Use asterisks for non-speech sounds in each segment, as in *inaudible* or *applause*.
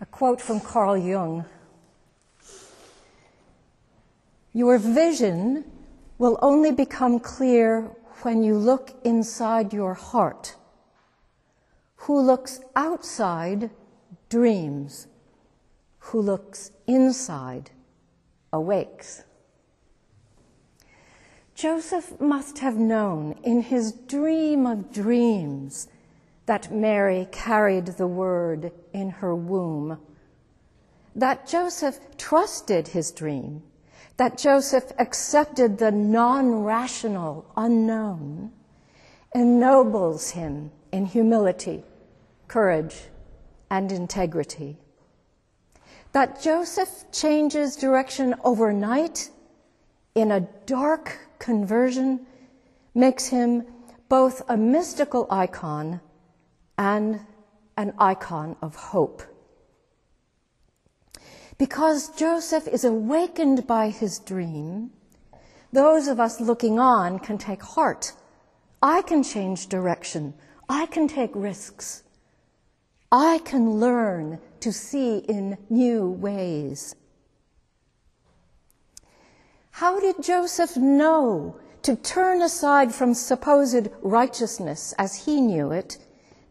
A quote from Carl Jung Your vision will only become clear when you look inside your heart. Who looks outside dreams. Who looks inside awakes. Joseph must have known in his dream of dreams that Mary carried the word in her womb, that Joseph trusted his dream, that Joseph accepted the non rational unknown, ennobles him in humility, courage, and integrity. That Joseph changes direction overnight in a dark conversion makes him both a mystical icon and an icon of hope. Because Joseph is awakened by his dream, those of us looking on can take heart. I can change direction. I can take risks. I can learn to see in new ways. How did Joseph know to turn aside from supposed righteousness as he knew it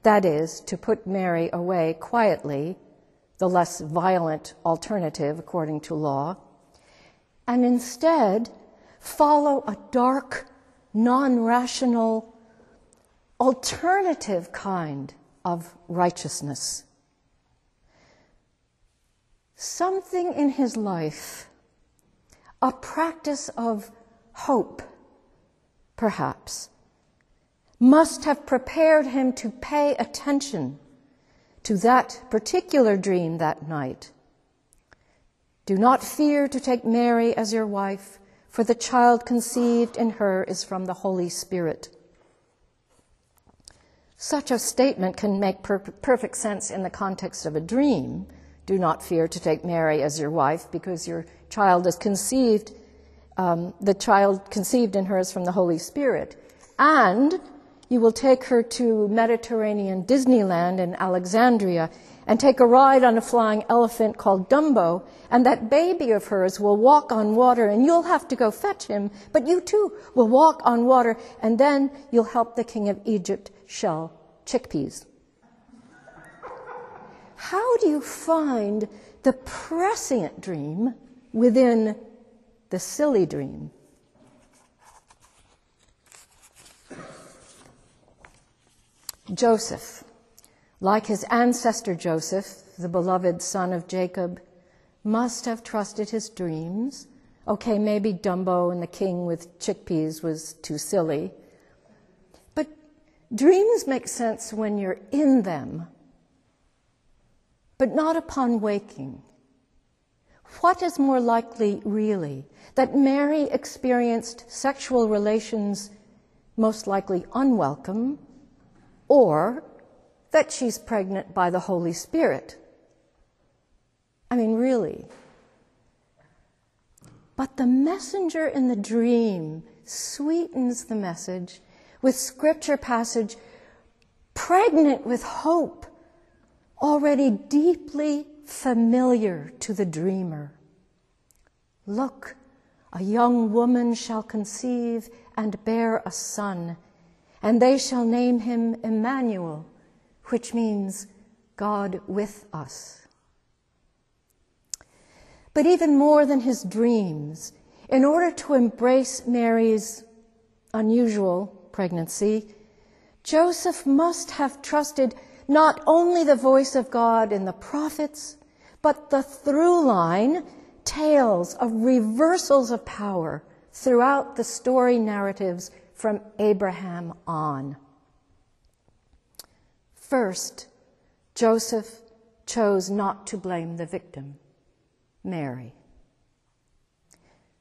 that is, to put Mary away quietly, the less violent alternative according to law, and instead follow a dark, non rational, alternative kind of righteousness. Something in his life, a practice of hope, perhaps, must have prepared him to pay attention to that particular dream that night. Do not fear to take Mary as your wife, for the child conceived in her is from the Holy Spirit. Such a statement can make per- perfect sense in the context of a dream. Do not fear to take Mary as your wife, because your child is conceived, um, the child conceived in her is from the Holy Spirit. And you will take her to Mediterranean Disneyland in Alexandria and take a ride on a flying elephant called Dumbo, and that baby of hers will walk on water, and you'll have to go fetch him, but you too will walk on water, and then you'll help the king of Egypt shell chickpeas. How do you find the prescient dream within the silly dream? Joseph, like his ancestor Joseph, the beloved son of Jacob, must have trusted his dreams. Okay, maybe Dumbo and the king with chickpeas was too silly. But dreams make sense when you're in them, but not upon waking. What is more likely, really? That Mary experienced sexual relations most likely unwelcome or that she's pregnant by the Holy Spirit. I mean, really. But the messenger in the dream sweetens the message with scripture passage pregnant with hope, already deeply familiar to the dreamer. Look, a young woman shall conceive and bear a son and they shall name him Emmanuel, which means God with us. But even more than his dreams, in order to embrace Mary's unusual pregnancy, Joseph must have trusted not only the voice of God in the prophets, but the through line tales of reversals of power throughout the story narratives from Abraham on. First, Joseph chose not to blame the victim, Mary,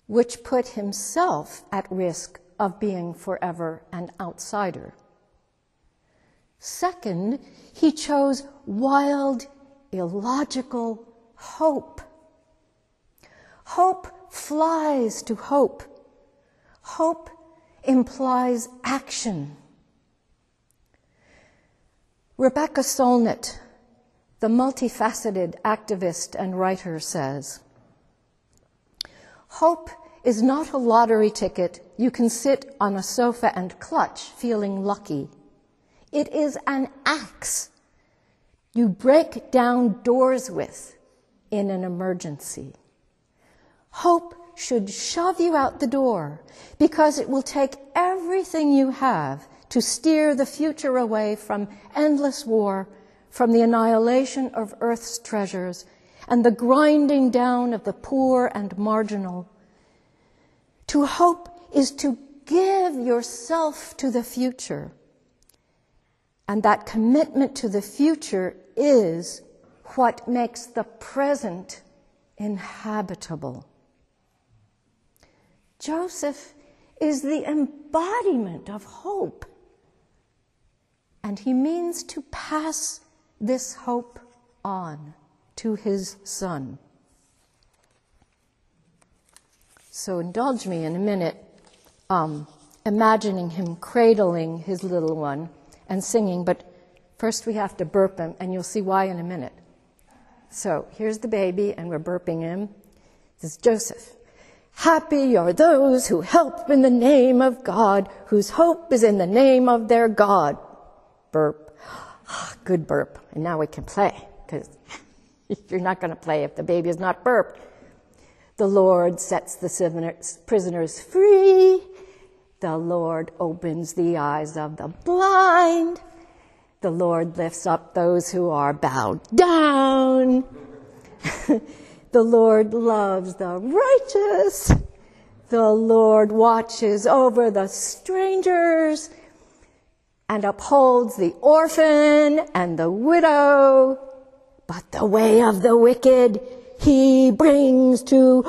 which put himself at risk of being forever an outsider. Second, he chose wild, illogical hope. Hope flies to hope. Hope implies action. Rebecca Solnit, the multifaceted activist and writer, says Hope is not a lottery ticket you can sit on a sofa and clutch, feeling lucky. It is an axe you break down doors with in an emergency. Hope should shove you out the door because it will take everything you have to steer the future away from endless war, from the annihilation of Earth's treasures, and the grinding down of the poor and marginal. To hope is to give yourself to the future. And that commitment to the future is what makes the present inhabitable. Joseph is the embodiment of hope. And he means to pass this hope on to his son. So indulge me in a minute, um, imagining him cradling his little one and singing, but first we have to burp him, and you'll see why in a minute. So here's the baby, and we're burping him. This is Joseph. Happy are those who help in the name of God, whose hope is in the name of their God. Burp. Ah, good burp. And now we can play, because *laughs* you're not going to play if the baby is not burped. The Lord sets the prisoners free. The Lord opens the eyes of the blind. The Lord lifts up those who are bowed down. *laughs* The Lord loves the righteous. The Lord watches over the strangers and upholds the orphan and the widow. But the way of the wicked he brings to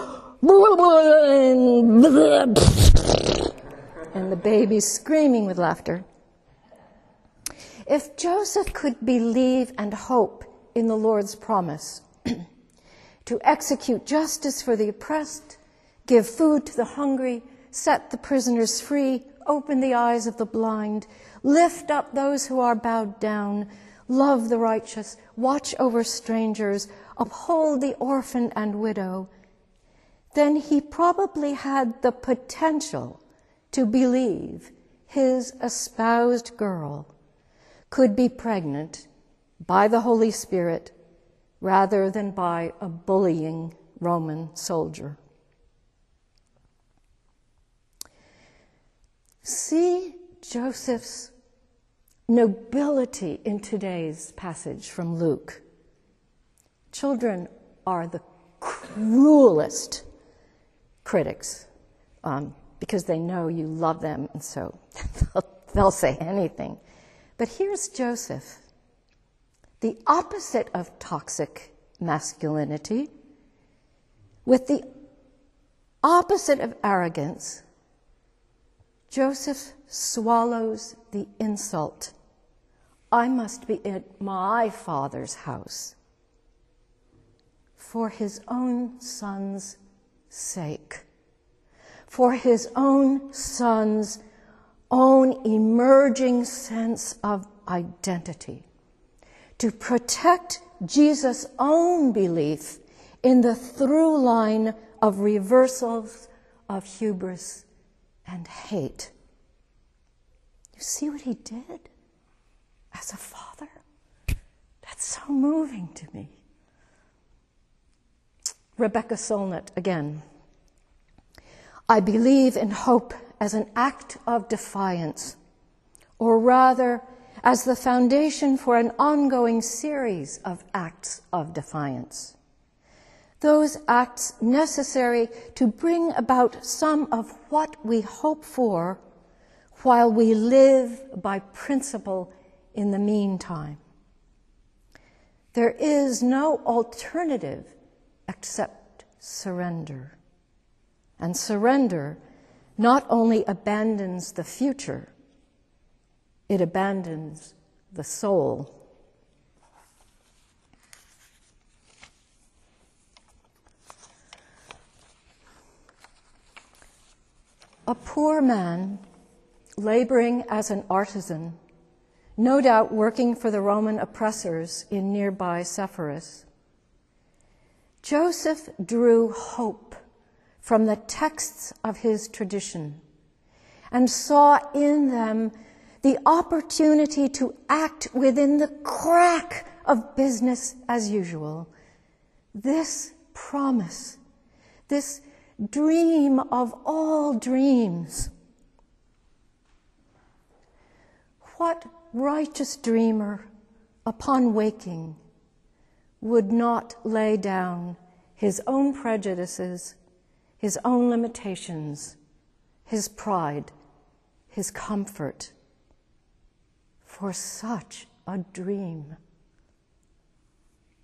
and the baby's screaming with laughter. If Joseph could believe and hope in the Lord's promise, *clears throat* to execute justice for the oppressed, give food to the hungry, set the prisoners free, open the eyes of the blind, lift up those who are bowed down, love the righteous, watch over strangers, uphold the orphan and widow, then he probably had the potential to believe his espoused girl could be pregnant by the Holy Spirit rather than by a bullying Roman soldier. See Joseph's nobility in today's passage from Luke. Children are the cruelest critics um, because they know you love them, and so *laughs* they'll say anything. But here's Joseph the opposite of toxic masculinity, with the opposite of arrogance, Joseph swallows the insult. I must be at my father's house for his own son's sake, for his own son's own emerging sense of identity to protect Jesus' own belief in the through line of reversals of hubris and hate. You see what he did as a father? That's so moving to me. Rebecca Solnit again. I believe in hope as an act of defiance, or rather, as the foundation for an ongoing series of acts of defiance. Those acts necessary to bring about some of what we hope for while we live by principle in the meantime. There is no alternative except surrender. And surrender not only abandons the future, it abandons the soul. A poor man laboring as an artisan no doubt working for the Roman oppressors in nearby Sepphoris. Joseph drew hope from the texts of his tradition and saw in them the opportunity to act within the crack of business as usual. This promise, this dream of all dreams. What righteous dreamer, upon waking, would not lay down his own prejudices, his own limitations, his pride, his comfort for such a dream?